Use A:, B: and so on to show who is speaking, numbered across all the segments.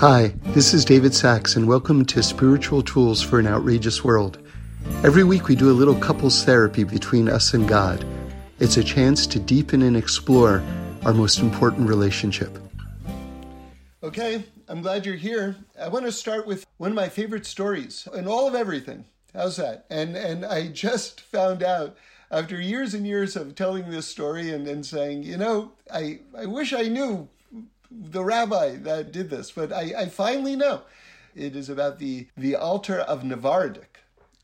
A: Hi, this is David Sacks, and welcome to Spiritual Tools for an Outrageous World. Every week we do a little couples therapy between us and God. It's a chance to deepen and explore our most important relationship. Okay, I'm glad you're here. I want to start with one of my favorite stories in all of everything. How's that? And and I just found out after years and years of telling this story and, and saying, you know, I, I wish I knew the rabbi that did this, but I, I finally know. It is about the, the Alter of Navardik.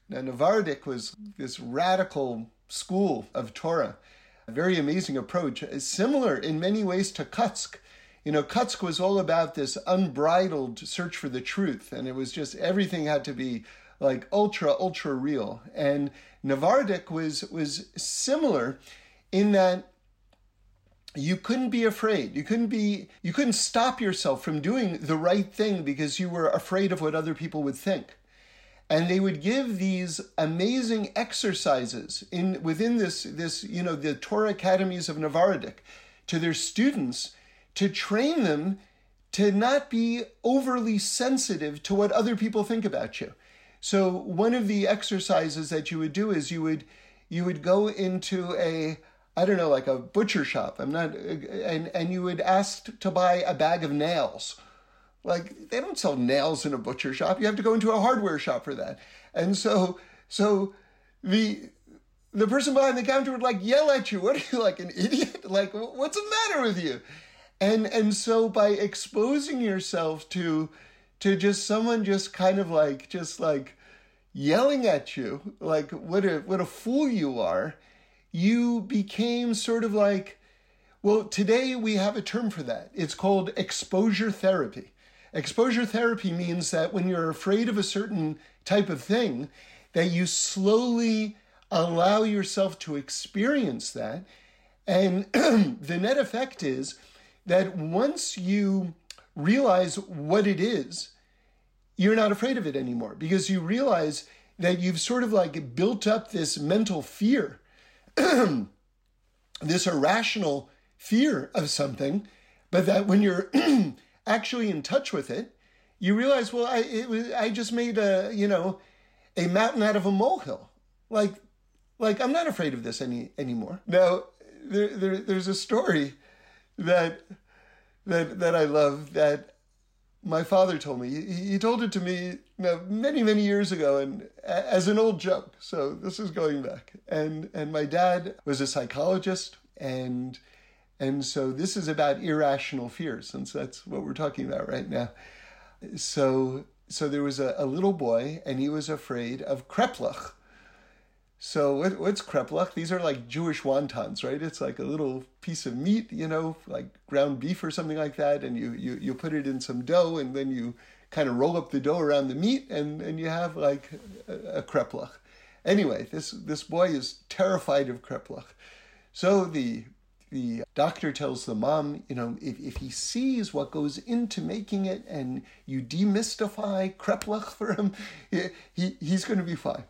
A: Now, Navardik was this radical school of Torah, a very amazing approach, similar in many ways to Kotzk. You know, Kotzk was all about this unbridled search for the truth, and it was just everything had to be like ultra, ultra real. And Navardik was was similar in that you couldn't be afraid. You couldn't be you couldn't stop yourself from doing the right thing because you were afraid of what other people would think. And they would give these amazing exercises in within this this you know the Torah academies of Navardik to their students to train them to not be overly sensitive to what other people think about you. So one of the exercises that you would do is you would you would go into a I don't know, like a butcher shop. I'm not, and and you would ask to buy a bag of nails. Like they don't sell nails in a butcher shop. You have to go into a hardware shop for that. And so, so the the person behind the counter would like yell at you. What are you like an idiot? Like what's the matter with you? And and so by exposing yourself to to just someone just kind of like just like yelling at you, like what a what a fool you are you became sort of like, well, today we have a term for that. It's called exposure therapy. Exposure therapy means that when you're afraid of a certain type of thing, that you slowly allow yourself to experience that. And the net effect is that once you realize what it is, you're not afraid of it anymore because you realize that you've sort of like built up this mental fear this irrational fear of something, but that when you're actually in touch with it, you realize, well, I it was, I just made a you know a mountain out of a molehill. Like like I'm not afraid of this any anymore. Now there, there there's a story that that that I love that my father told me. He, he told it to me many many years ago, and as an old joke. So this is going back. And and my dad was a psychologist, and and so this is about irrational fear, since that's what we're talking about right now. So so there was a, a little boy, and he was afraid of kreplach. So what, what's kreplach? These are like Jewish wontons, right? It's like a little piece of meat, you know, like ground beef or something like that, and you you you put it in some dough, and then you kind of roll up the dough around the meat, and and you have like a, a kreplach. Anyway, this this boy is terrified of kreplach. So the the doctor tells the mom, you know, if, if he sees what goes into making it and you demystify kreplach for him, he, he, he's going to be fine.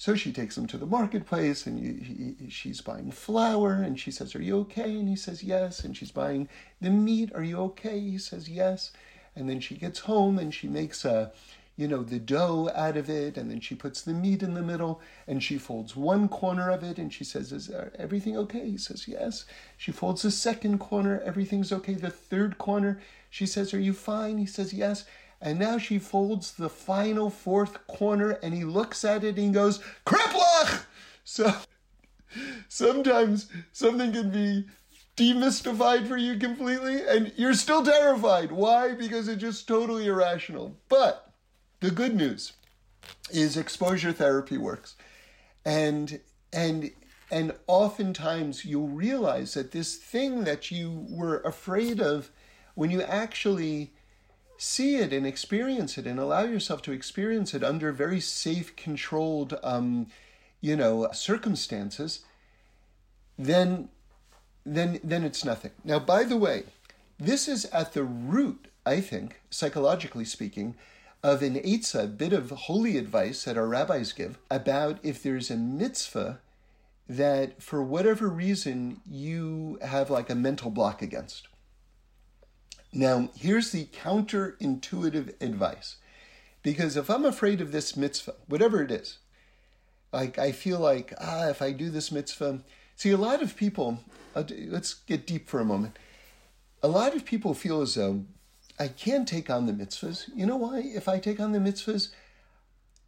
A: So she takes him to the marketplace and he, he, she's buying flour and she says, Are you okay? And he says, Yes. And she's buying the meat. Are you okay? He says, Yes. And then she gets home and she makes a, you know, the dough out of it and then she puts the meat in the middle and she folds one corner of it and she says, Is uh, everything okay? He says, Yes. She folds the second corner. Everything's okay. The third corner, she says, Are you fine? He says, Yes. And now she folds the final fourth corner and he looks at it and goes, Kreplach! So sometimes something can be demystified for you completely and you're still terrified. Why? Because it's just totally irrational. But the good news is exposure therapy works. And and and oftentimes you'll realize that this thing that you were afraid of when you actually see it and experience it and allow yourself to experience it under very safe, controlled, um, you know, circumstances, then, then, then it's nothing. Now, by the way, this is at the root, I think, psychologically speaking, of an eitzah, a bit of holy advice that our rabbis give about if there's a mitzvah that for whatever reason you have like a mental block against. Now, here's the counterintuitive advice. Because if I'm afraid of this mitzvah, whatever it is, like I feel like, ah, if I do this mitzvah, see, a lot of people, let's get deep for a moment. A lot of people feel as though I can't take on the mitzvahs. You know why? If I take on the mitzvahs,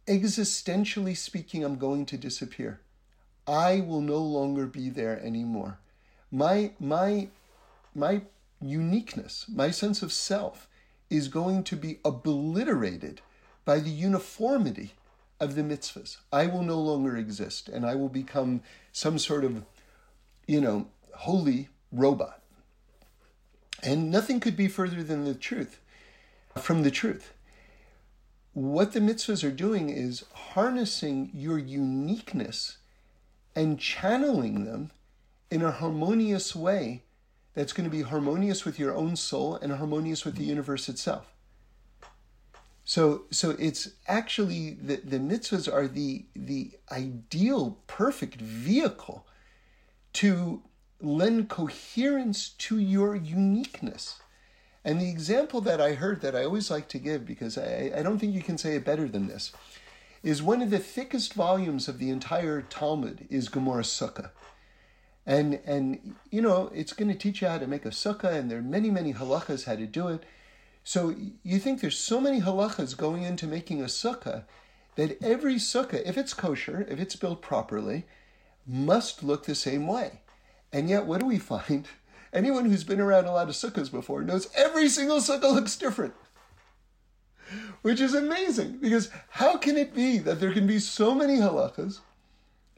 A: existentially speaking, I'm going to disappear. I will no longer be there anymore. My my my uniqueness, my sense of self is going to be obliterated by the uniformity of the mitzvahs. I will no longer exist and I will become some sort of, you know, holy robot. And nothing could be further than the truth, from the truth. What the mitzvahs are doing is harnessing your uniqueness and channeling them in a harmonious way that's going to be harmonious with your own soul and harmonious with the universe itself. So, so it's actually the, the mitzvahs are the, the ideal, perfect vehicle to lend coherence to your uniqueness. And the example that I heard that I always like to give, because I, I don't think you can say it better than this, is one of the thickest volumes of the entire Talmud is Gemara Sukkah. And, and you know, it's going to teach you how to make a sukkah, and there are many, many halachas how to do it. So you think there's so many halachas going into making a sukkah that every sukkah, if it's kosher, if it's built properly, must look the same way. And yet, what do we find? Anyone who's been around a lot of sukkahs before knows every single sukkah looks different. Which is amazing because how can it be that there can be so many halachas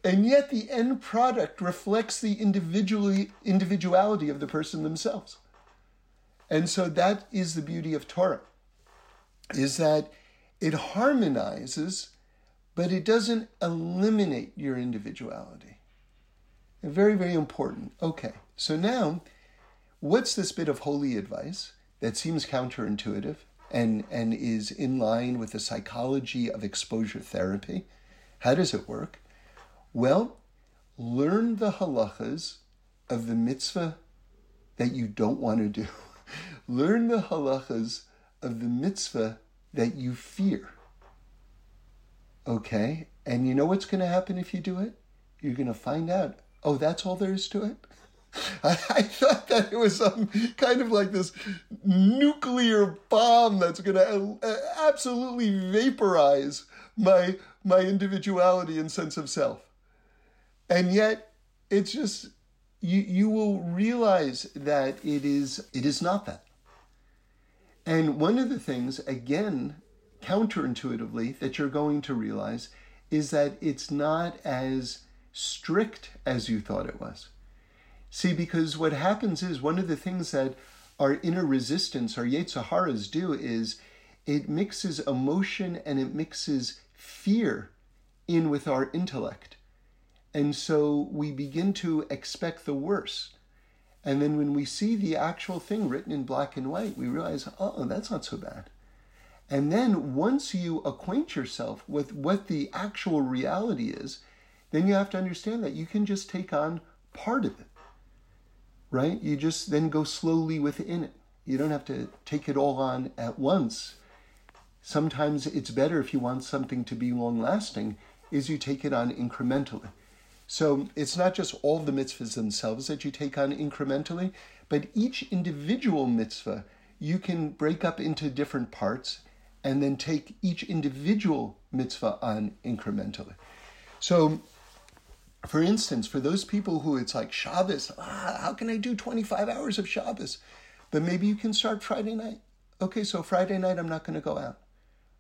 A: and yet the end product reflects the individually individuality of the person themselves? And so that is the beauty of Torah, is that it harmonizes, but it doesn't eliminate your individuality. Very, very important. Okay, so now, what's this bit of holy advice that seems counterintuitive and, and is in line with the psychology of exposure therapy? How does it work? Well, learn the halachas of the mitzvah that you don't want to do. learn the halachas of the mitzvah that you fear. Okay? And you know what's going to happen if you do it? You're going to find out Oh, that's all there is to it? I, thought that it was some kind of like this nuclear bomb that's going to uh, absolutely vaporize my my individuality and sense of self. And yet, it's just you you will realize that it is it is not that. And one of the things, again, counterintuitively, that you're going to realize is that it's not as strict as you thought it was. See, because what happens is one of the things that our inner resistance, our Yetzer Haras do is it mixes emotion and it mixes fear in with our intellect. And so we begin to expect the worst. And then when we see the actual thing written in black and white, we realize, oh, that's not so bad. And then once you acquaint yourself with what the actual reality is, then you have to understand that you can just take on part of it, right? You just then go slowly within it. You don't have to take it all on at once. Sometimes it's better if you want something to be long lasting, is you take it on incrementally. So it's not just all the mitzvahs themselves that you take on incrementally, but each individual mitzvah you can break up into different parts and then take each individual mitzvah on incrementally. So for instance, for those people who it's like Shabbos, ah, how can I do 25 hours of Shabbos? But maybe you can start Friday night. Okay, so Friday night I'm not going to go out.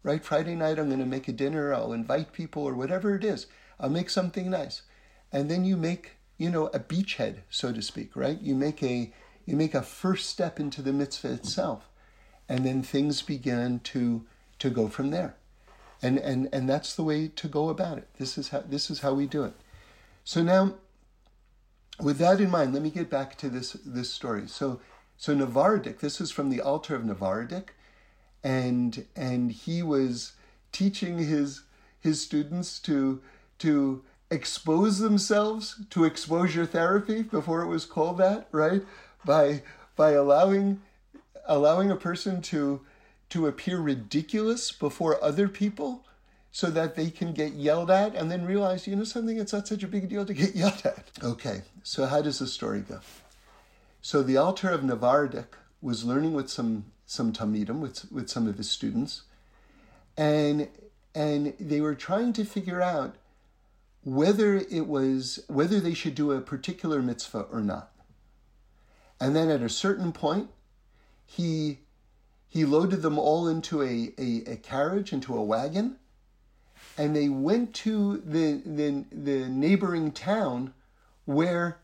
A: Right? Friday night I'm going to make a dinner, I'll invite people or whatever it is. I'll make something nice. And then you make, you know, a beachhead, so to speak, right? You make a you make a first step into the mitzvah itself. And then things begin to to go from there. And and and that's the way to go about it. This is how this is how we do it. So now, with that in mind, let me get back to this this story. So, so Navardik, this is from the Alter of Navardik, and and he was teaching his his students to to expose themselves to exposure therapy before it was called that, right? By by allowing allowing a person to to appear ridiculous before other people so that they can get yelled at and then realize, you know something, it's not such a big deal to get yelled at. Okay, so how does the story go? So the Alter of Navardik was learning with some some Talmidim, with, with some of his students, and and they were trying to figure out whether it was whether they should do a particular mitzvah or not. And then at a certain point, he he loaded them all into a, a, a carriage, into a wagon, and they went to the, the, the neighboring town where,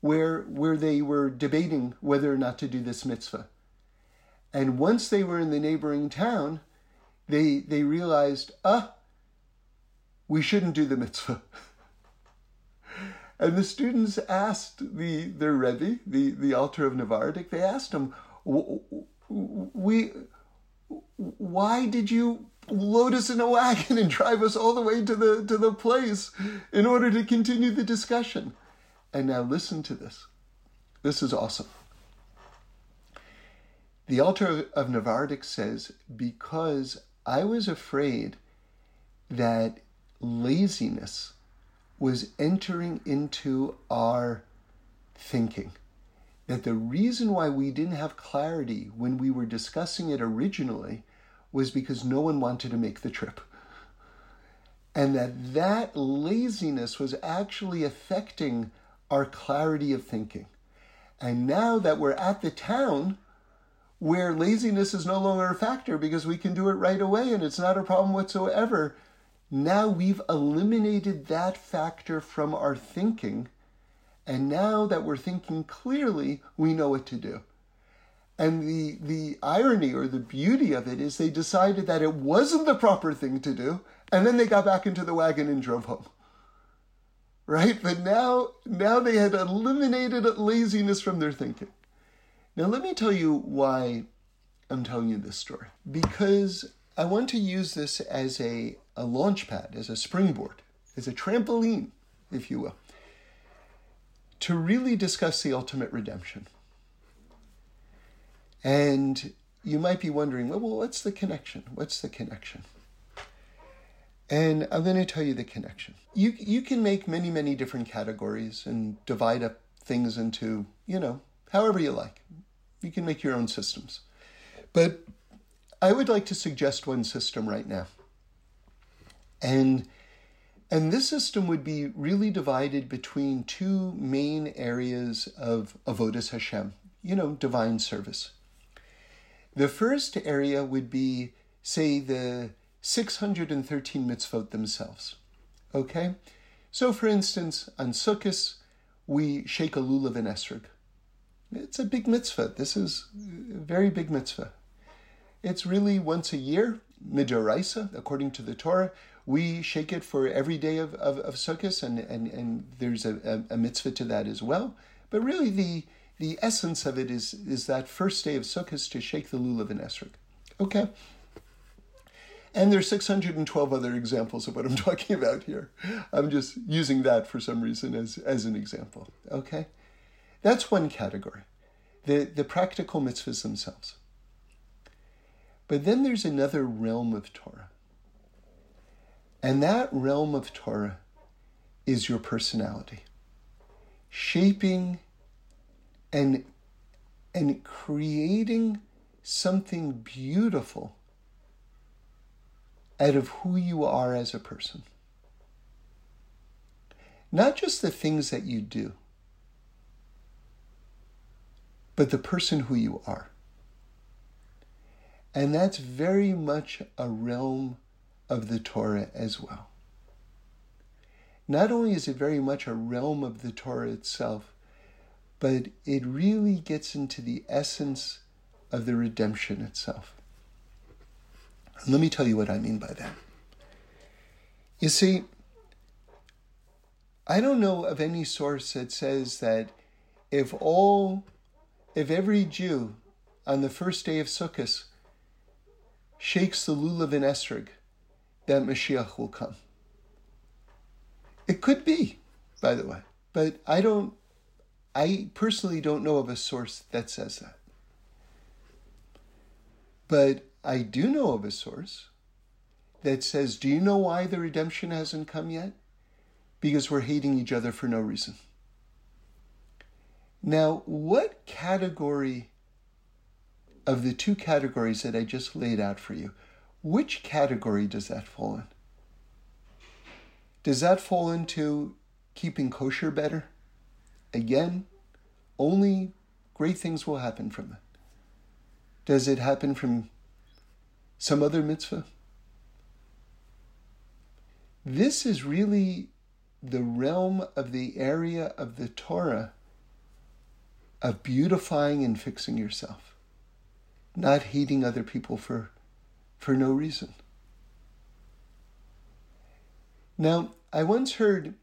A: where, where they were debating whether or not to do this mitzvah. And once they were in the neighboring town, they, they realized, ah, we shouldn't do the mitzvah. and the students asked the, their Rebbe, the, the Alter of Navardik, they asked him, we why did you load us in a wagon and drive us all the way to the to the place in order to continue the discussion? And now listen to this. This is awesome. The Alter of Navardik says because i was afraid that laziness was entering into our thinking that the reason why we didn't have clarity when we were discussing it originally was because no one wanted to make the trip. And that that laziness was actually affecting our clarity of thinking. And now that we're at the town where laziness is no longer a factor because we can do it right away and it's not a problem whatsoever, now we've eliminated that factor from our thinking and now that we're thinking clearly, we know what to do. And the, the irony or the beauty of it is they decided that it wasn't the proper thing to do, and then they got back into the wagon and drove home. Right? But now, now they had eliminated laziness from their thinking. Now, let me tell you why I'm telling you this story. Because I want to use this as a, a launch pad, as a springboard, as a trampoline, if you will to really discuss the ultimate redemption. And you might be wondering, well, well, what's the connection? What's the connection? And I'm going to tell you the connection. You, you can make many, many different categories and divide up things into, you know, however you like. You can make your own systems. But I would like to suggest one system right now. And and this system would be really divided between two main areas of avodas Hashem, you know, divine service. The first area would be, say, the 613 mitzvot themselves. Okay? So, for instance, on Sukkot, we shake a lulav and esrog. It's a big mitzvah. This is a very big mitzvah. It's really once a year, midoraisa, according to the Torah we shake it for every day of, of, of Sukkot, and, and, and there's a, a, a, mitzvah to that as well. But really, the, the essence of it is, is that first day of Sukkot to shake the lulav and esrog. Okay? And there's 612 other examples of what I'm talking about here. I'm just using that for some reason as, as an example. Okay? That's one category, the, the practical mitzvahs themselves. But then there's another realm of Torah and that realm of Torah is your personality, shaping and, and creating something beautiful out of who you are as a person. Not just the things that you do, but the person who you are. And that's very much a realm of the Torah as well. Not only is it very much a realm of the Torah itself, but it really gets into the essence of the redemption itself. And let me tell you what I mean by that. You see, I don't know of any source that says that if all, if every Jew on the first day of Sukkot shakes the lulav and esrog, that Mashiach will come. It could be, by the way, but I don't, I personally don't know of a source that says that. But I do know of a source that says, Do you know why the redemption hasn't come yet? Because we're hating each other for no reason. Now, what category of the two categories that I just laid out for you, which category does that fall in? Does that fall into keeping kosher better? Again, only great things will happen from it. Does it happen from some other mitzvah? This is really the realm of the area of the Torah of beautifying and fixing yourself, not hating other people for, for no reason. Now, I once heard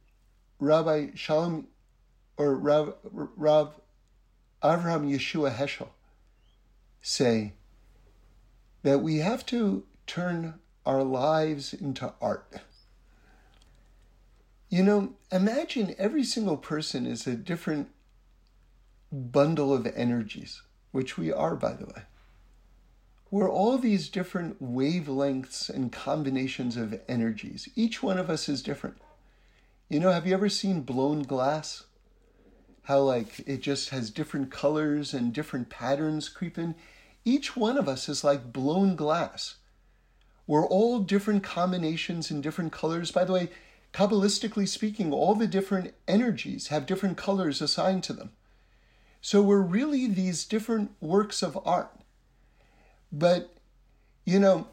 A: Rabbi Shalom or Rav, Rav Avraham Yeshua Heschel say that we have to turn our lives into art. You know, imagine every single person is a different bundle of energies, which we are, by the way. We're all these different wavelengths and combinations of energies. Each one of us is different. You know, have you ever seen blown glass? How, like, it just has different colors and different patterns creeping. Each one of us is like blown glass. We're all different combinations and different colors. By the way, Kabbalistically speaking, all the different energies have different colors assigned to them. So we're really these different works of art. But, you know,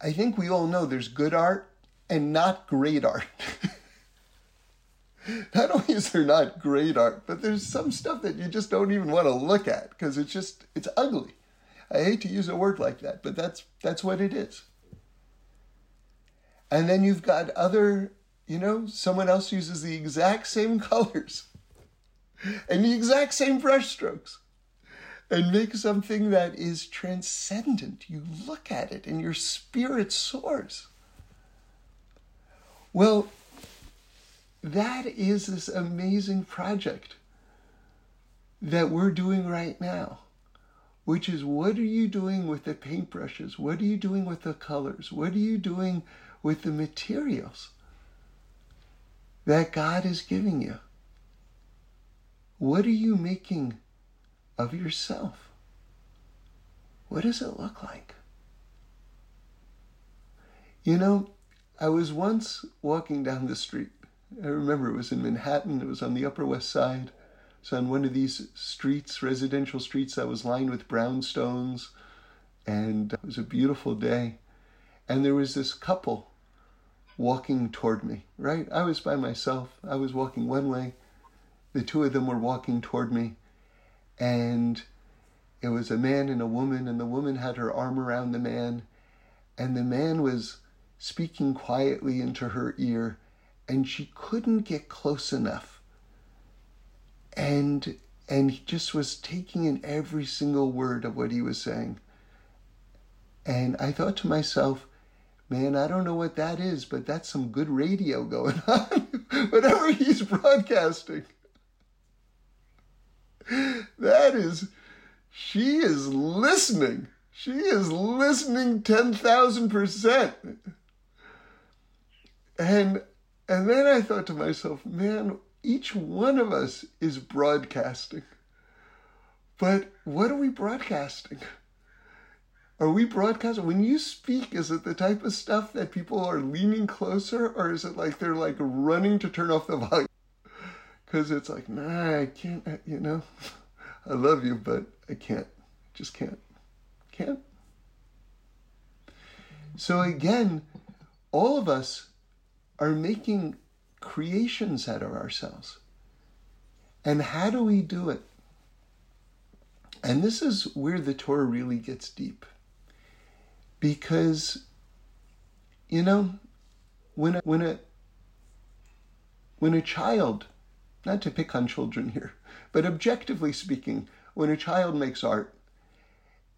A: I think we all know there's good art and not great art. not only is there not great art, but there's some stuff that you just don't even want to look at because it's just it's ugly. I hate to use a word like that, but that's that's what it is. And then you've got other, you know, someone else uses the exact same colors and the exact same brushstrokes and make something that is transcendent. You look at it and your spirit soars. Well, that is this amazing project that we're doing right now, which is what are you doing with the paintbrushes? What are you doing with the colors? What are you doing with the materials that God is giving you? What are you making of yourself? What does it look like? You know, I was once walking down the street. I remember it was in Manhattan, it was on the Upper West Side. So on one of these streets, residential streets that was lined with brownstones, and it was a beautiful day. And there was this couple walking toward me, right? I was by myself. I was walking one way, the two of them were walking toward me, and it was a man and a woman, and the woman had her arm around the man, and the man was speaking quietly into her ear, and she couldn't get close enough. And and he just was taking in every single word of what he was saying. And I thought to myself, man, I don't know what that is, but that's some good radio going on. Whatever he's broadcasting that is, she is listening. She is listening 10,000%. And and then I thought to myself, man, each one of us is broadcasting. But what are we broadcasting? Are we broadcasting? When you speak, is it the type of stuff that people are leaning closer, or is it like they're like running to turn off the volume? Because it's like, nah, I can't, you know, I love you, but I can't, just can't, can't. So again, all of us are making creations out of ourselves. And how do we do it? And this is where the Torah really gets deep. Because, you know, when a, when a, when a child not to pick on children here, but objectively speaking, when a child makes art,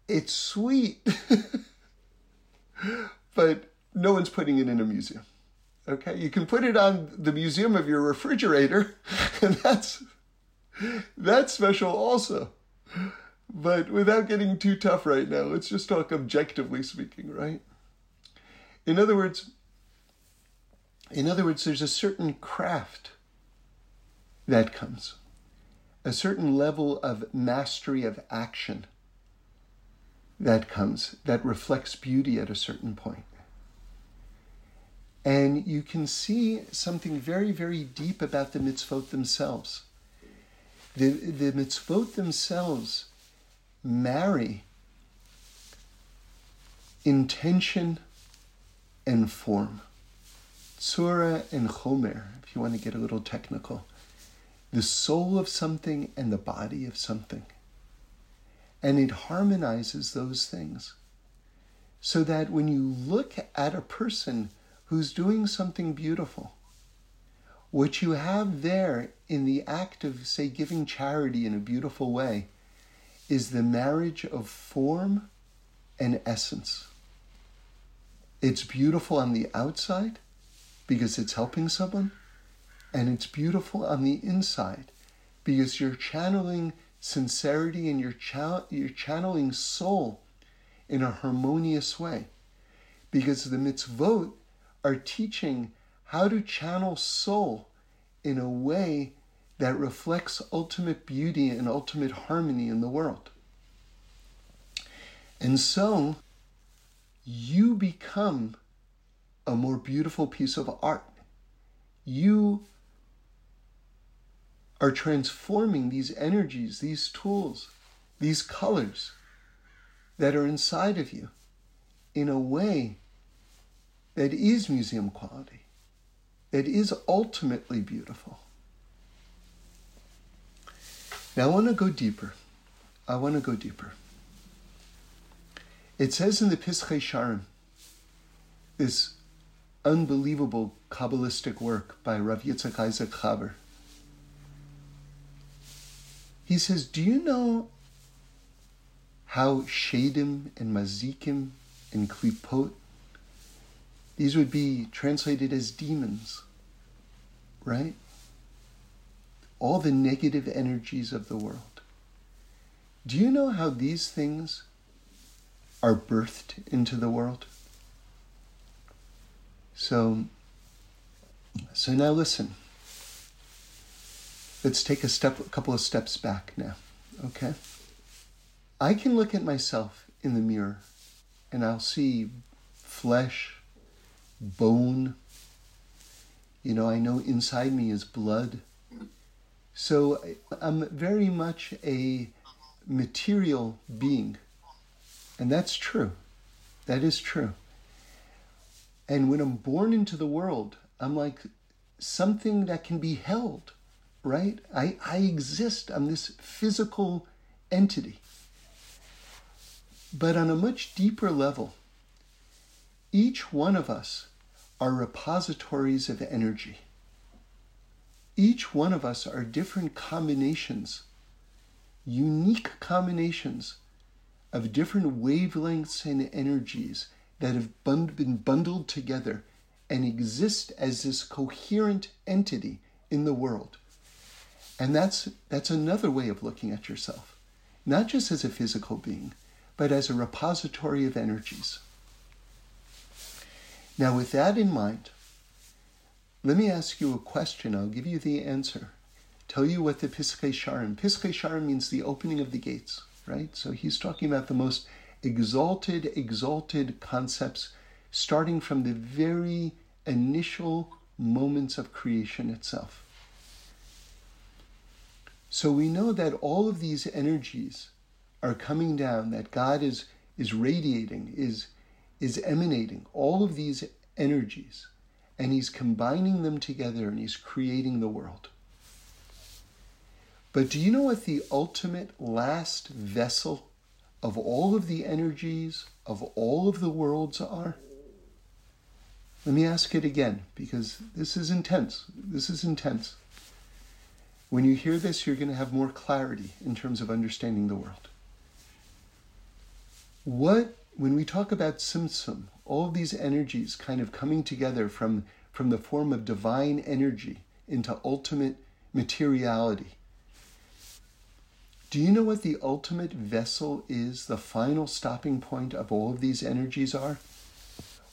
A: it's sweet, but no one's putting it in a museum. Okay, you can put it on the museum of your refrigerator, and that's that's special also. but without getting too tough right now, let's just talk objectively speaking, right? In other words, in other words, there's a certain craft that comes, a certain level of mastery of action that comes, that reflects beauty at a certain point. And you can see something very, very deep about the mitzvot themselves. The, the mitzvot themselves marry intention and form. Tzurah and Chomer, if you want to get a little technical. The soul of something and the body of something. And it harmonizes those things. So that when you look at a person who's doing something beautiful, what you have there in the act of, say, giving charity in a beautiful way is the marriage of form and essence. It's beautiful on the outside because it's helping someone, and it's beautiful on the inside because you're channeling sincerity and you're, cha- you're channeling soul in a harmonious way. Because the mitzvot are teaching how to channel soul in a way that reflects ultimate beauty and ultimate harmony in the world. And so, you become a more beautiful piece of art. You are transforming these energies, these tools, these colors that are inside of you in a way that is museum quality, that is ultimately beautiful. Now, I want to go deeper. I want to go deeper. It says in the Pischei Sharim, this unbelievable Kabbalistic work by Rav Yitzchak Isaac Chaver. He says, Do you know how Shadim and Mazikim and Klipot, these would be translated as demons, right? All the negative energies of the world. Do you know how these things are birthed into the world. So, so now listen. Let's take a step, a couple of steps back now, okay? I can look at myself in the mirror and I'll see flesh, bone. You know, I know inside me is blood. So I'm very much a material being. And that's true. That is true. And when I'm born into the world, I'm like something that can be held, right? I, I exist. I'm this physical entity. But on a much deeper level, each one of us are repositories of energy. Each one of us are different combinations, unique combinations of different wavelengths and energies that have been bundled together and exist as this coherent entity in the world. And that's, that's another way of looking at yourself, not just as a physical being, but as a repository of energies. Now, with that in mind, let me ask you a question. I'll give you the answer. Tell you what the Pischei Sharim. Pischei Sharim means the opening of the gates right? So he's talking about the most exalted, exalted concepts starting from the very initial moments of creation itself. So we know that all of these energies are coming down, that God is, is radiating, is, is emanating, all of these energies, and He's combining them together and He's creating the world. But do you know what the ultimate last vessel of all of the energies of all of the worlds are? Let me ask it again because this is intense. This is intense. When you hear this, you're going to have more clarity in terms of understanding the world. What, when we talk about Tzimtzum, all of these energies kind of coming together from, from the form of divine energy into ultimate materiality, Do you know what the ultimate vessel is, the final stopping point of all of these energies are?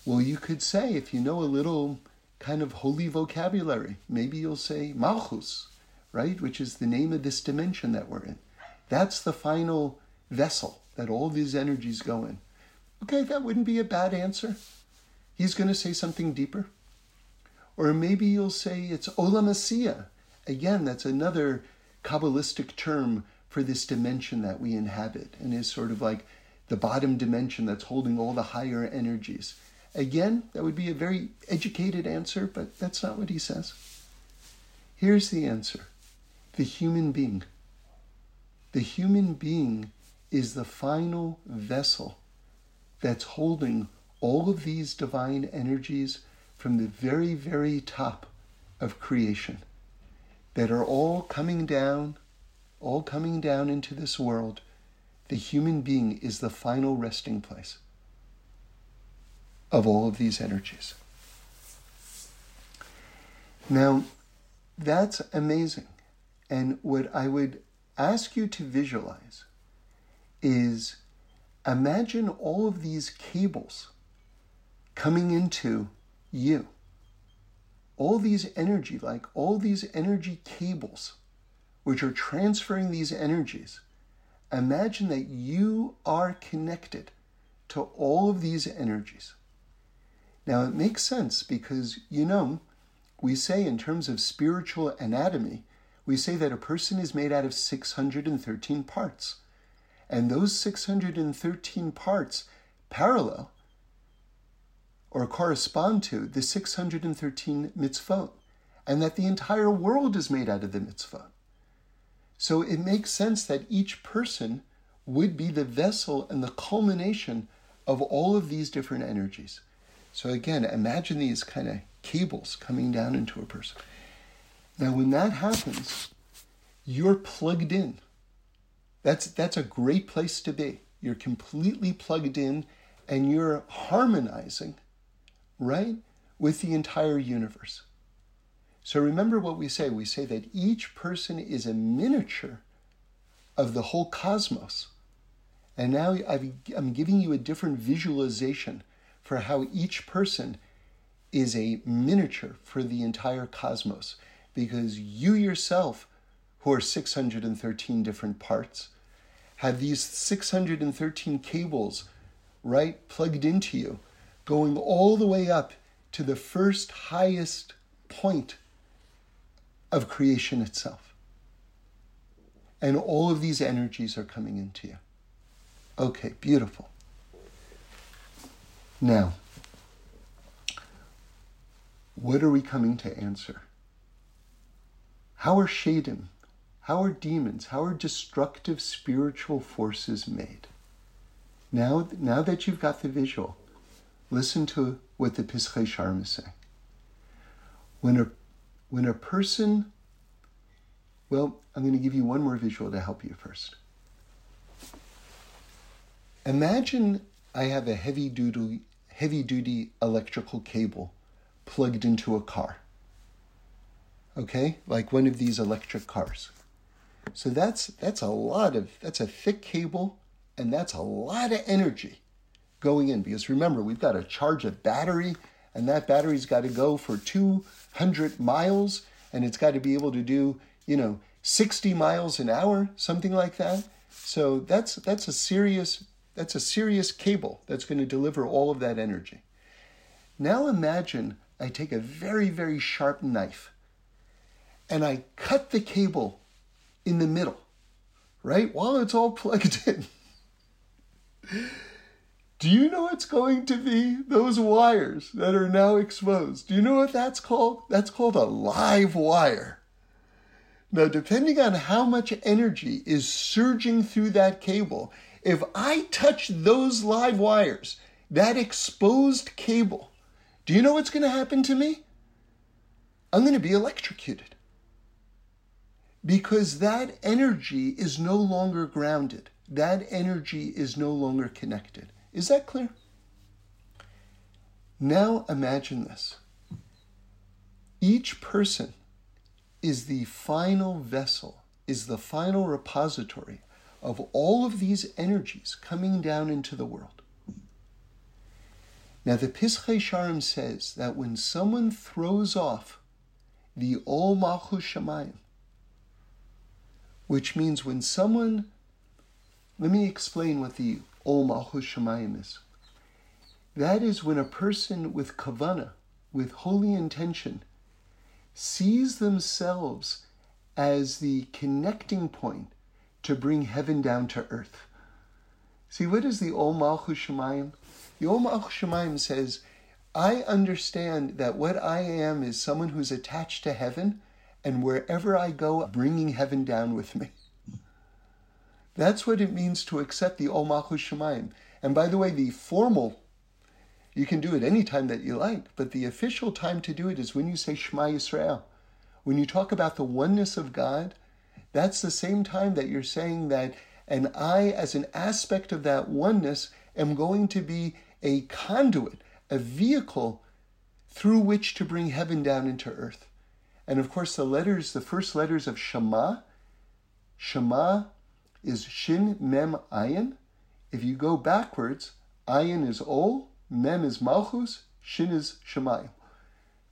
A: Well, you could say, if you know a little kind of holy vocabulary, maybe you'll say Malchus, right? Which is the name of this dimension that we're in. That's the final vessel that all these energies go in. Okay, that wouldn't be a bad answer. He's going to say something deeper. Or maybe you'll say it's Olam Asiya. Again, that's another Kabbalistic term for this dimension that we inhabit and is sort of like the bottom dimension that's holding all the higher energies. Again, that would be a very educated answer, but that's not what he says. Here's the answer the human being. The human being is the final vessel that's holding all of these divine energies from the very, very top of creation that are all coming down all coming down into this world, the human being is the final resting place of all of these energies. Now, that's amazing. And what I would ask you to visualize is imagine all of these cables coming into you. All these energy, like all these energy cables which are transferring these energies, imagine that you are connected to all of these energies. Now, it makes sense because, you know, we say in terms of spiritual anatomy, we say that a person is made out of 613 parts. And those 613 parts parallel or correspond to the 613 mitzvot, and that the entire world is made out of the mitzvot. So it makes sense that each person would be the vessel and the culmination of all of these different energies. So again, imagine these kind of cables coming down into a person. Now, when that happens, you're plugged in. That's, that's a great place to be. You're completely plugged in and you're harmonizing, right, with the entire universe. So remember what we say. We say that each person is a miniature of the whole cosmos. And now I'm giving you a different visualization for how each person is a miniature for the entire cosmos. Because you yourself, who are 613 different parts, have these 613 cables, right, plugged into you, going all the way up to the first highest point of creation itself. And all of these energies are coming into you. Okay, beautiful. Now, what are we coming to answer? How are Shadim, how are demons, how are destructive spiritual forces made? Now, now that you've got the visual, listen to what the Pischei Sharim is saying. When a when a person, well, I'm going to give you one more visual to help you first. Imagine I have a heavy duty, heavy duty electrical cable plugged into a car. Okay? Like one of these electric cars. So that's that's a lot of that's a thick cable and that's a lot of energy going in because remember we've got to charge a battery and that battery's got to go for 200 miles and it's got to be able to do, you know, 60 miles an hour, something like that. So that's that's a serious that's a serious cable that's going to deliver all of that energy. Now imagine I take a very very sharp knife and I cut the cable in the middle, right? While it's all plugged in. Do you know what's going to be those wires that are now exposed? Do you know what that's called? That's called a live wire. Now, depending on how much energy is surging through that cable, if I touch those live wires, that exposed cable, do you know what's going to happen to me? I'm going to be electrocuted. Because that energy is no longer grounded, that energy is no longer connected. Is that clear? Now imagine this. Each person is the final vessel, is the final repository of all of these energies coming down into the world. Now, the Pischei Sharim says that when someone throws off the Ol Malchus Shemayim, which means when someone, let me explain what the Ol Malchus Shemayim is. That is when a person with kavana, with holy intention, sees themselves as the connecting point to bring heaven down to earth. See, what is the Ol Malchus Shemayim? The Ol Malchus Shemayim says, I understand that what I am is someone who's attached to heaven, and wherever I go, bringing heaven down with me. That's what it means to accept the Ol Malchus Shemayim. And by the way, the formal, you can do it any time that you like, but the official time to do it is when you say Shema Yisrael. When you talk about the oneness of God, that's the same time that you're saying that, and I, as an aspect of that oneness, am going to be a conduit, a vehicle through which to bring heaven down into earth. And of course, the letters, the first letters of Shema, Shema is Shin Mem Ayin. If you go backwards, Ayin is Ol, Mem is Malchus, Shin is Shemayim.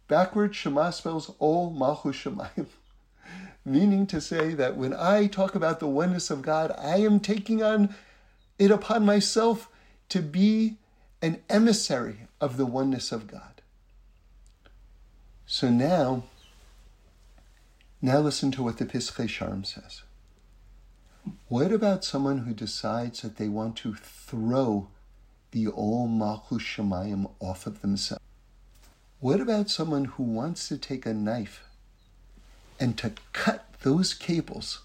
A: Backwards, Shema spells Ol Malchus Shemayim. Meaning to say that when I talk about the oneness of God, I am taking on it upon myself to be an emissary of the oneness of God. So now, now listen to what the Pischei Sharim says. What about someone who decides that they want to throw the Ol Malchus Shemayim off of themselves? What about someone who wants to take a knife and to cut those cables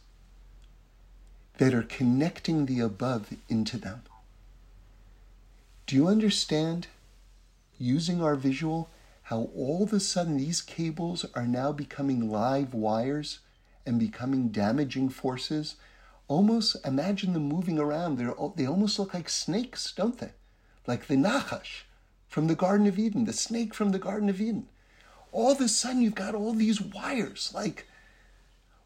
A: that are connecting the above into them? Do you understand, using our visual, how all of a sudden these cables are now becoming live wires and becoming damaging forces? Almost imagine them moving around. They're, they almost look like snakes, don't they? Like the Nachash from the Garden of Eden, the snake from the Garden of Eden. All of a sudden, you've got all these wires, like,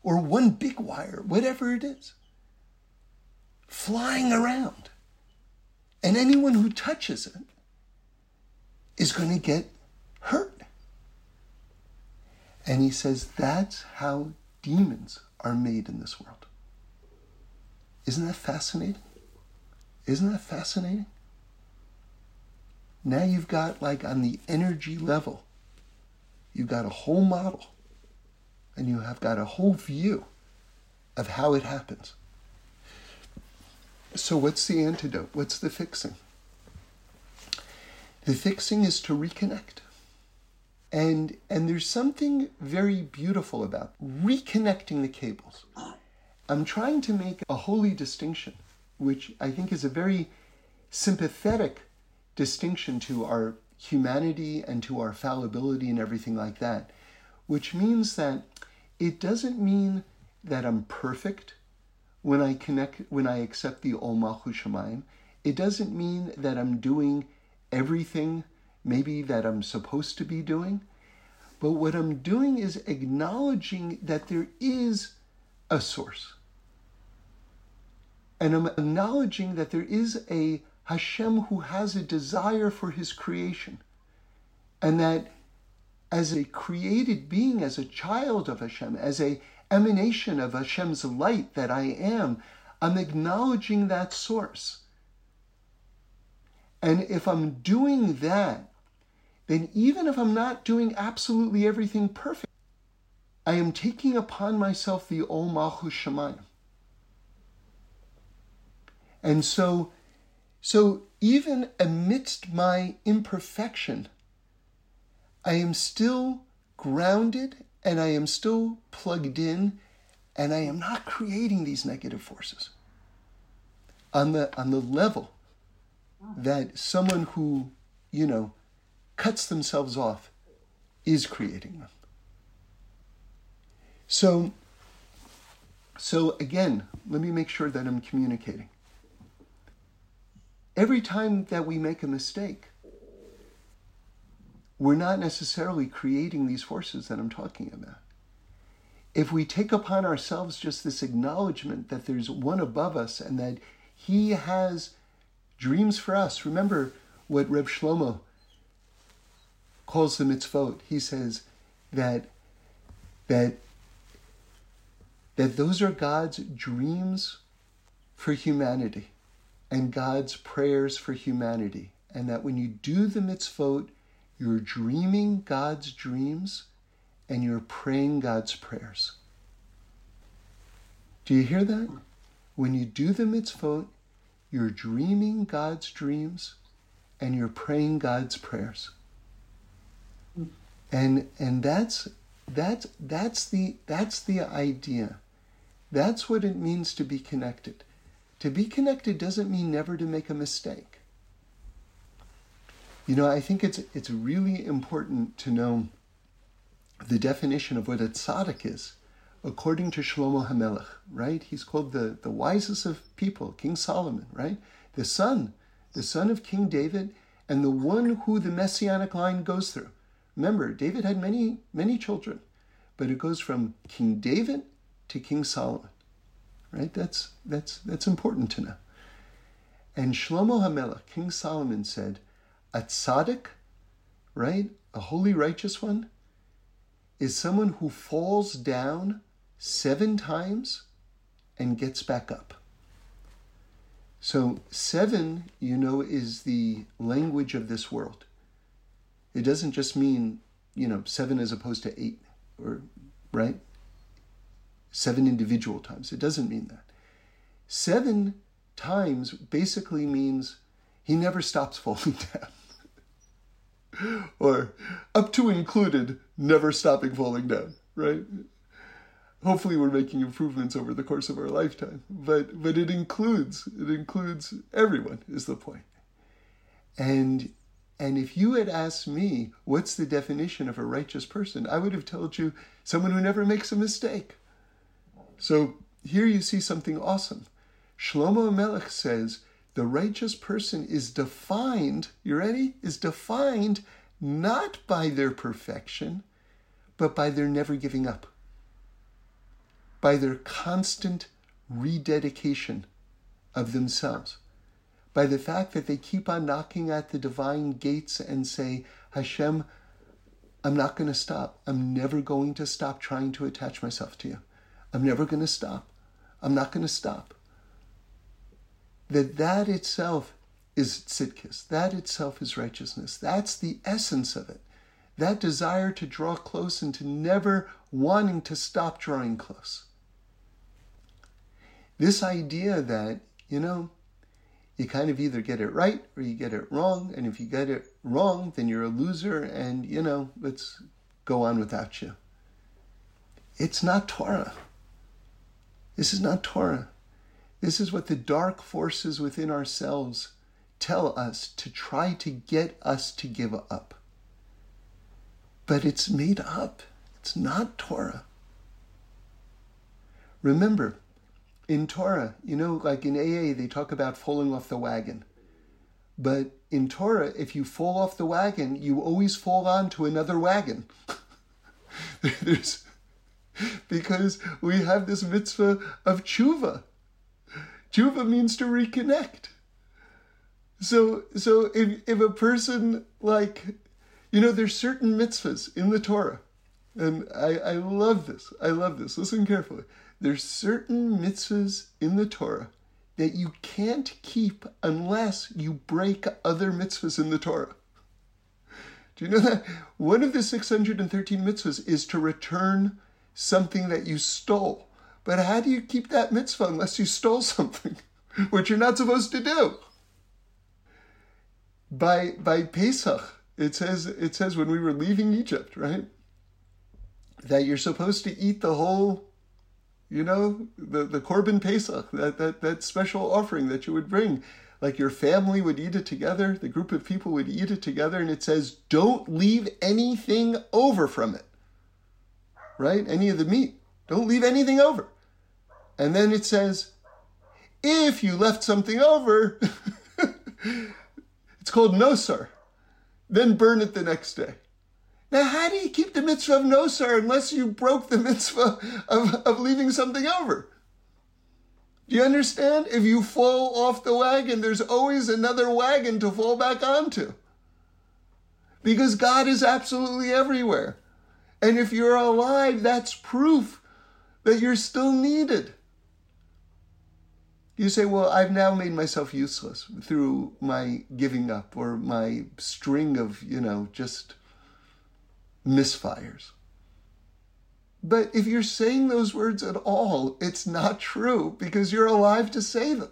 A: or one big wire, whatever it is, flying around. And anyone who touches it is going to get hurt. And he says that's how demons are made in this world. Isn't that fascinating? Isn't that fascinating? Now you've got, like, on the energy level, you've got a whole model and you have got a whole view of how it happens. So, what's the antidote? What's the fixing? The fixing is to reconnect. And, and there's something very beautiful about reconnecting the cables. I'm trying to make a holy distinction, which I think is a very sympathetic distinction to our humanity and to our fallibility and everything like that, which means that it doesn't mean that I'm perfect when I connect, when I accept the Ol Malchus Shemayim. It doesn't mean that I'm doing everything maybe that I'm supposed to be doing. But what I'm doing is acknowledging that there is a source. And I'm acknowledging that there is a Hashem who has a desire for his creation. And that as a created being, as a child of Hashem, as a emanation of Hashem's light that I am, I'm acknowledging that source. And if I'm doing that, then even if I'm not doing absolutely everything perfect, I am taking upon myself the Ol Malchus Shemayim. And so, so even amidst my imperfection, I am still grounded and I am still plugged in and I am not creating these negative forces on the on the level that someone who, you know, cuts themselves off is creating them. So so again, let me make sure that I'm communicating. Every time that we make a mistake, we're not necessarily creating these forces that I'm talking about. if we take upon ourselves just this acknowledgement that there's one above us and that he has dreams for us. Remember what Reb Shlomo calls the mitzvot. He says that that that those are God's dreams for humanity and God's prayers for humanity. And that when you do the mitzvot, you're dreaming God's dreams and you're praying God's prayers. Do you hear that? When you do the mitzvot, you're dreaming God's dreams and you're praying God's prayers. And and that's that's that's the that's the idea. That's what it means to be connected. To be connected doesn't mean never to make a mistake. You know, I think it's it's really important to know the definition of what a tzaddik is, according to Shlomo HaMelech, right? He's called the, the wisest of people, King Solomon, right? The son, the son of King David, and the one who the messianic line goes through. Remember, David had many, many children, but it goes from King David to King Solomon, right? That's, that's, that's important to know. And Shlomo HaMelech, King Solomon said, a tzaddik, right? A holy righteous one, is someone who falls down seven times and gets back up. So, seven, you know, is the language of this world. It doesn't just mean, you know, seven as opposed to eight, or, right? Seven individual times. It doesn't mean that. Seven times basically means he never stops falling down or up to included never stopping falling down, right? Hopefully we're making improvements over the course of our lifetime, but but it includes it includes everyone is the point. And and if you had asked me what's the definition of a righteous person, I would have told you someone who never makes a mistake. So here you see something awesome. Shlomo Melech says the righteous person is defined, you ready? Is defined not by their perfection, but by their never giving up, by their constant rededication of themselves, by the fact that they keep on knocking at the divine gates and say, Hashem, I'm not going to stop. I'm never going to stop trying to attach myself to you. I'm never going to stop. I'm not going to stop that that itself is tzidkis. That itself is righteousness. That's the essence of it. That desire to draw close and to never wanting to stop drawing close. This idea that, you know, you kind of either get it right or you get it wrong. And if you get it wrong, then you're a loser and, you know, let's go on without you. It's not Torah. This is not Torah. This is what the dark forces within ourselves tell us to try to get us to give up. But it's made up, it's not Torah. Remember, in Torah, you know, like in AA, they talk about falling off the wagon. But in Torah, if you fall off the wagon, you always fall on to another wagon. There's, because we have this mitzvah of tshuva. Tshuva means to reconnect. So, so if, if a person like, you know, there's certain mitzvahs in the Torah, and I, I love this. I love this. Listen carefully. There's certain mitzvahs in the Torah that you can't keep unless you break other mitzvahs in the Torah. Do you know that? One of the 613 mitzvahs is to return something that you stole. But how do you keep that mitzvah unless you stole something, which you're not supposed to do? By by Pesach, it says it says when we were leaving Egypt, right? That you're supposed to eat the whole, you know, the, the Korban Pesach, that, that that special offering that you would bring. Like your family would eat it together, the group of people would eat it together, and it says, don't leave anything over from it. Right? Any of the meat. Don't leave anything over. And then it says, if you left something over, it's called nosar. Then burn it the next day. Now, how do you keep the mitzvah of nosar unless you broke the mitzvah of, of leaving something over? Do you understand? If you fall off the wagon, there's always another wagon to fall back onto. Because God is absolutely everywhere. And if you're alive, that's proof that you're still needed. You say, well, I've now made myself useless through my giving up or my string of, you know, just misfires. But if you're saying those words at all, it's not true because you're alive to say them.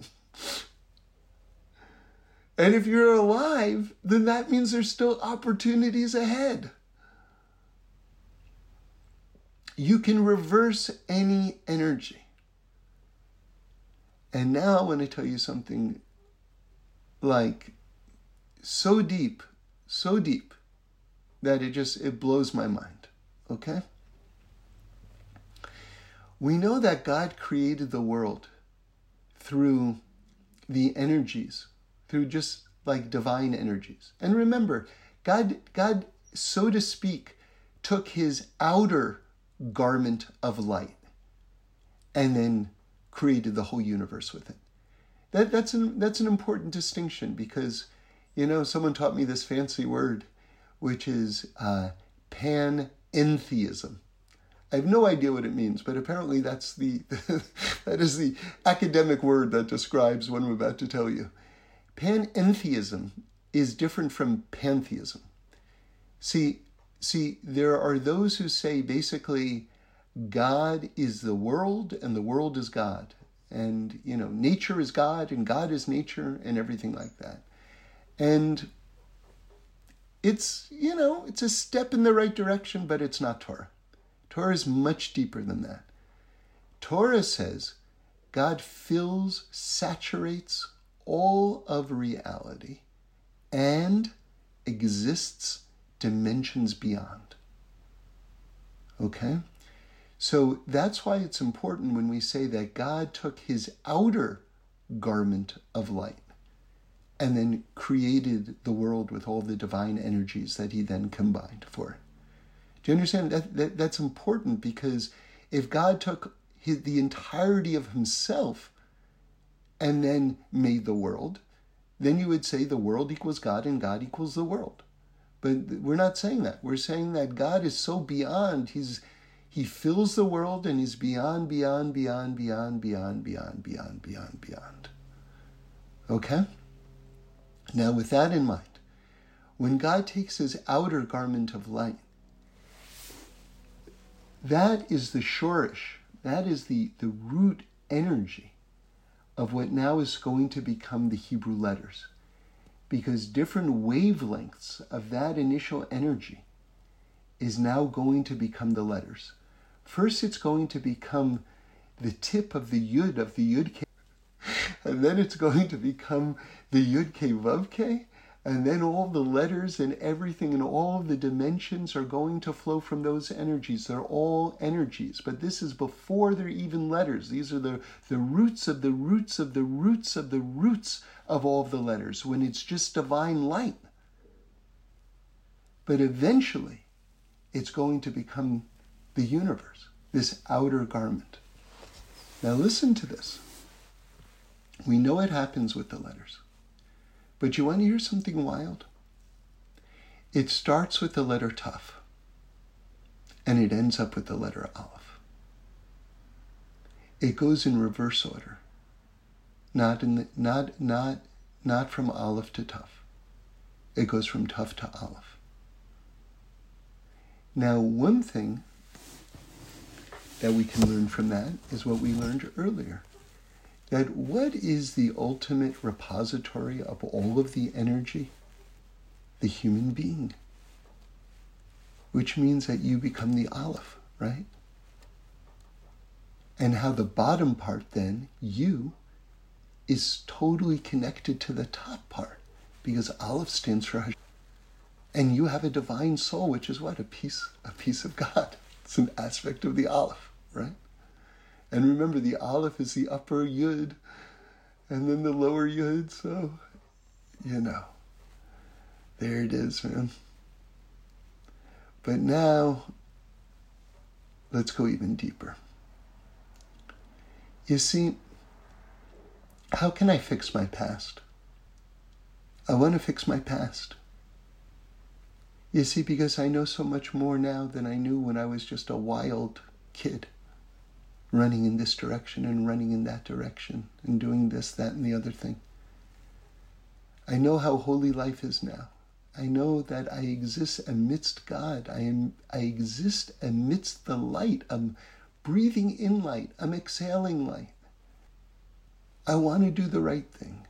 A: And if you're alive, then that means there's still opportunities ahead. You can reverse any energy. And now I want to tell you something like so deep, so deep that it just it blows my mind. Okay? We know that God created the world through the energies, through just like divine energies. And remember, God God so to speak took his outer garment of light and then created the whole universe with it. That, that's, an, that's an important distinction because, you know, someone taught me this fancy word, which is uh, panentheism. I have no idea what it means, but apparently that's the that is the academic word that describes what I'm about to tell you. Panentheism is different from pantheism. See, See, there are those who say basically God is the world and the world is God. And, you know, nature is God and God is nature and everything like that. And it's, you know, it's a step in the right direction, but it's not Torah. Torah is much deeper than that. Torah says God fills, saturates all of reality and exists dimensions beyond. Okay? So that's why it's important when we say that God took his outer garment of light and then created the world with all the divine energies that he then combined for it. Do you understand? That, that That's important because if God took his, the entirety of himself and then made the world, then you would say the world equals God and God equals the world. But we're not saying that. We're saying that God is so beyond. He's he fills the world and he's beyond, beyond, beyond, beyond, beyond, beyond, beyond, beyond, beyond. Okay? Now, with that in mind, when God takes his outer garment of light, that is the shorish, that is the, the root energy of what now is going to become the Hebrew letters because different wavelengths of that initial energy is now going to become the letters. First, it's going to become the tip of the yud of the yud and then it's going to become the yud k vav k, and then all the letters and everything and all the dimensions are going to flow from those energies. They're all energies, but this is before they're even letters. These are the, the roots of the roots of the roots of the roots of all of the letters when it's just divine light. But eventually, it's going to become the universe, this outer garment. Now, listen to this. We know it happens with the letters. But you want to hear something wild? It starts with the letter Tuf, and it ends up with the letter Aleph. It goes in reverse order, not in the, not not not from Aleph to Tuf. It goes from Tuf to Aleph. Now, one thing that we can learn from that is what we learned earlier that what is the ultimate repository of all of the energy? The human being. Which means that you become the Aleph, right? And how the bottom part then, you, is totally connected to the top part because Aleph stands for Hashem. And you have a divine soul, which is what? A piece, a piece of God. It's an aspect of the Aleph, right? And remember, the Aleph is the upper Yud, and then the lower Yud. So, you know, there it is, man. But now, let's go even deeper. You see, how can I fix my past? I want to fix my past. You see, because I know so much more now than I knew when I was just a wild kid, running in this direction and running in that direction and doing this, that, and the other thing. I know how holy life is now. I know that I exist amidst God. I am I exist amidst the light. I'm breathing in light. I'm exhaling light. I want to do the right thing.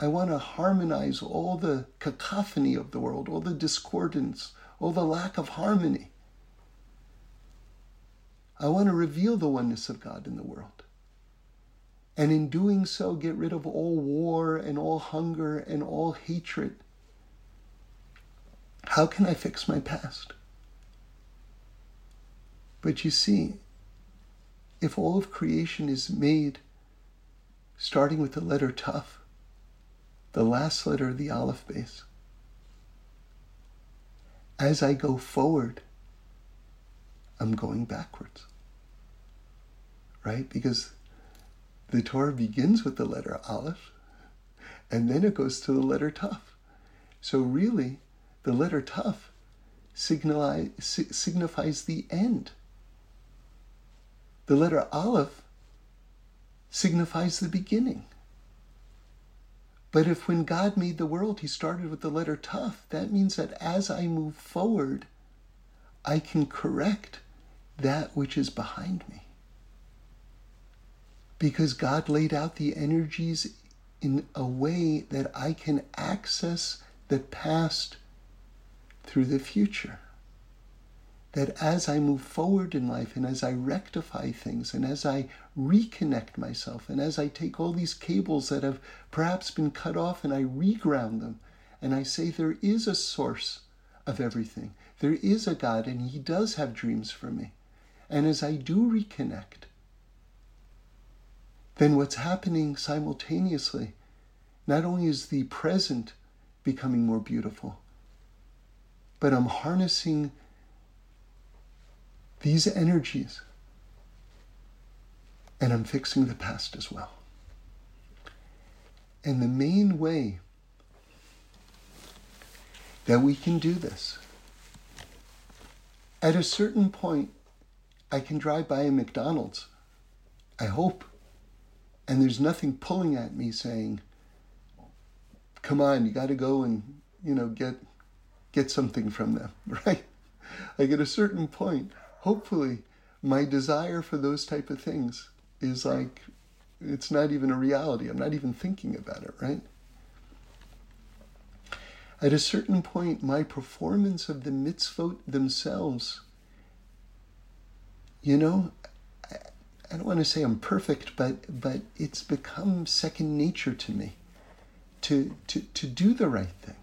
A: I want to harmonize all the cacophony of the world, all the discordance, all the lack of harmony. I want to reveal the oneness of God in the world. And in doing so, get rid of all war and all hunger and all hatred. How can I fix my past? But you see, if all of creation is made starting with the letter Taf, the last letter of the Aleph Beis. As I go forward, I'm going backwards. Right? Because the Torah begins with the letter Aleph, and then it goes to the letter Taf. So really, the letter Taf signifies the end. The letter Aleph signifies the beginning. But if when God made the world, he started with the letter Taf, that means that as I move forward, I can correct that which is behind me. Because God laid out the energies in a way that I can access the past through the future that as I move forward in life and as I rectify things and as I reconnect myself and as I take all these cables that have perhaps been cut off and I reground them and I say there is a source of everything, there is a God and He does have dreams for me. And as I do reconnect, then what's happening simultaneously, not only is the present becoming more beautiful, but I'm harnessing these energies. And I'm fixing the past as well. And the main way that we can do this, at a certain point, I can drive by a McDonald's, I hope, and there's nothing pulling at me saying, come on, you got to go and, you know, get get something from them, right? Like at a certain point, hopefully my desire for those type of things is like it's not even a reality. I'm not even thinking about it, right? At a certain point, my performance of the mitzvot themselves, you know, I, don't want to say I'm perfect, but but it's become second nature to me to to to do the right thing.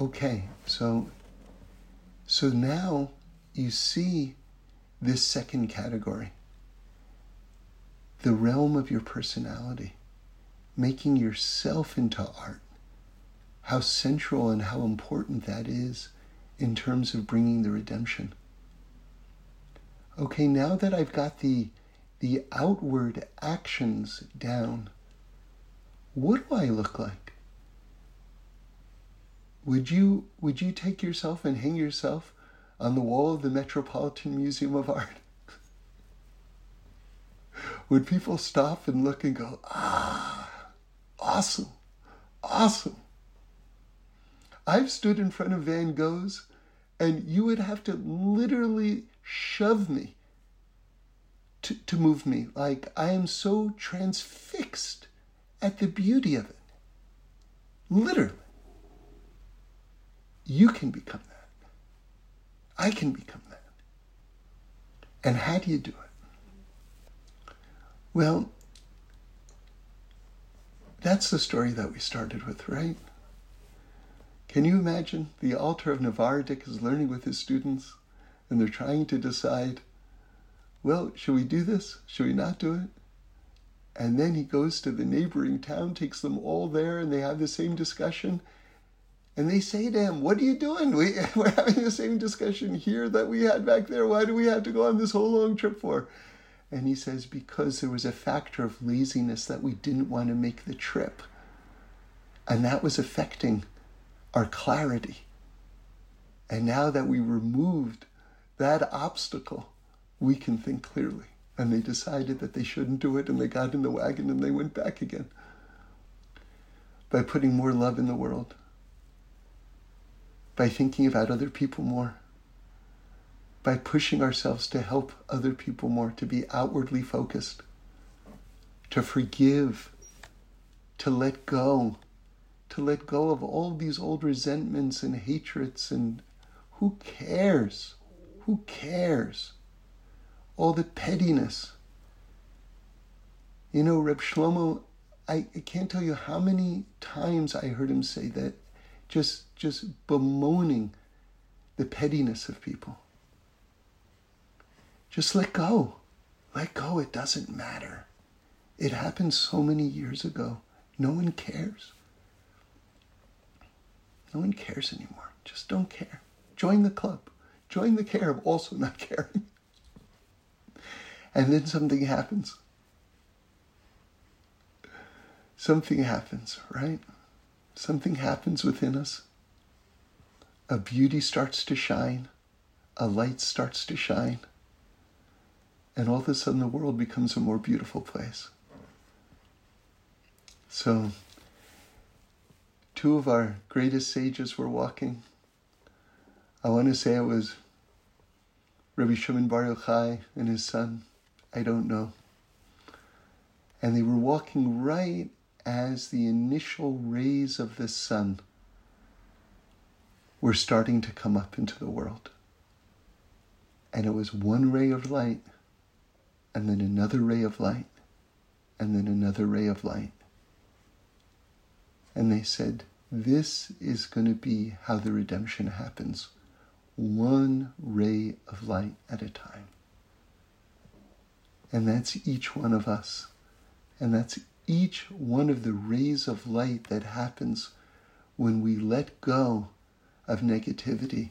A: Okay, so so now you see this second category the realm of your personality, making yourself into art. How central and how important that is in terms of bringing the redemption. Okay, now that I've got the, the outward actions down, what do I look like? Would you, would you take yourself and hang yourself on the wall of the Metropolitan Museum of Art? Would people stop and look and go, ah, awesome, awesome? I've stood in front of Van Gogh's, and you would have to literally shove me to, to move me. Like I am so transfixed at the beauty of it. Literally. You can become that. I can become that. And how do you do it? Well, that's the story that we started with, right? Can you imagine the Alter of Novardok is learning with his students and they're trying to decide, well, should we do this? Should we not do it? And then he goes to the neighboring town, takes them all there, and they have the same discussion. And they say to him, What are you doing? We, we're having the same discussion here that we had back there. Why do we have to go on this whole long trip for? And he says, Because there was a factor of laziness that we didn't want to make the trip. And that was affecting our clarity. And now that we removed that obstacle, we can think clearly. And they decided that they shouldn't do it, and they got in the wagon and they went back again. By putting more love in the world, by thinking about other people more, by pushing ourselves to help other people more, to be outwardly focused, to forgive, to let go, to let go of all these old resentments and hatreds and who cares? Who cares? All the pettiness. You know, Reb Shlomo, I, I can't tell you how many times I heard him say that, just just bemoaning the pettiness of people. Just let go. Let go. It doesn't matter. It happened so many years ago. No one cares. No one cares anymore. Just don't care. Join the club. Join the care of also not caring. And then something happens. Something happens, right? Something happens within us. A beauty starts to shine. A light starts to shine. And all of a sudden, the world becomes a more beautiful place. So, two of our greatest sages were walking. I want to say it was Rabbi Shimon Bar Yochai and his son. I don't know. And they were walking right as the initial rays of the sun were starting to come up into the world. And it was one ray of light, and then another ray of light, and then another ray of light. And they said, This is going to be how the redemption happens one ray of light at a time. And that's each one of us. And that's each one of the rays of light that happens when we let go of negativity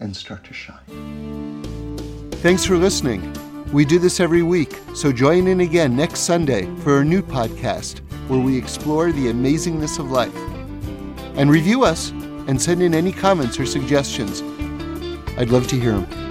A: and start to shine. Thanks for listening. We do this every week, so join in again next Sunday for a new podcast where we explore the amazingness of life. And review us and send in any comments or suggestions. I'd love to hear them.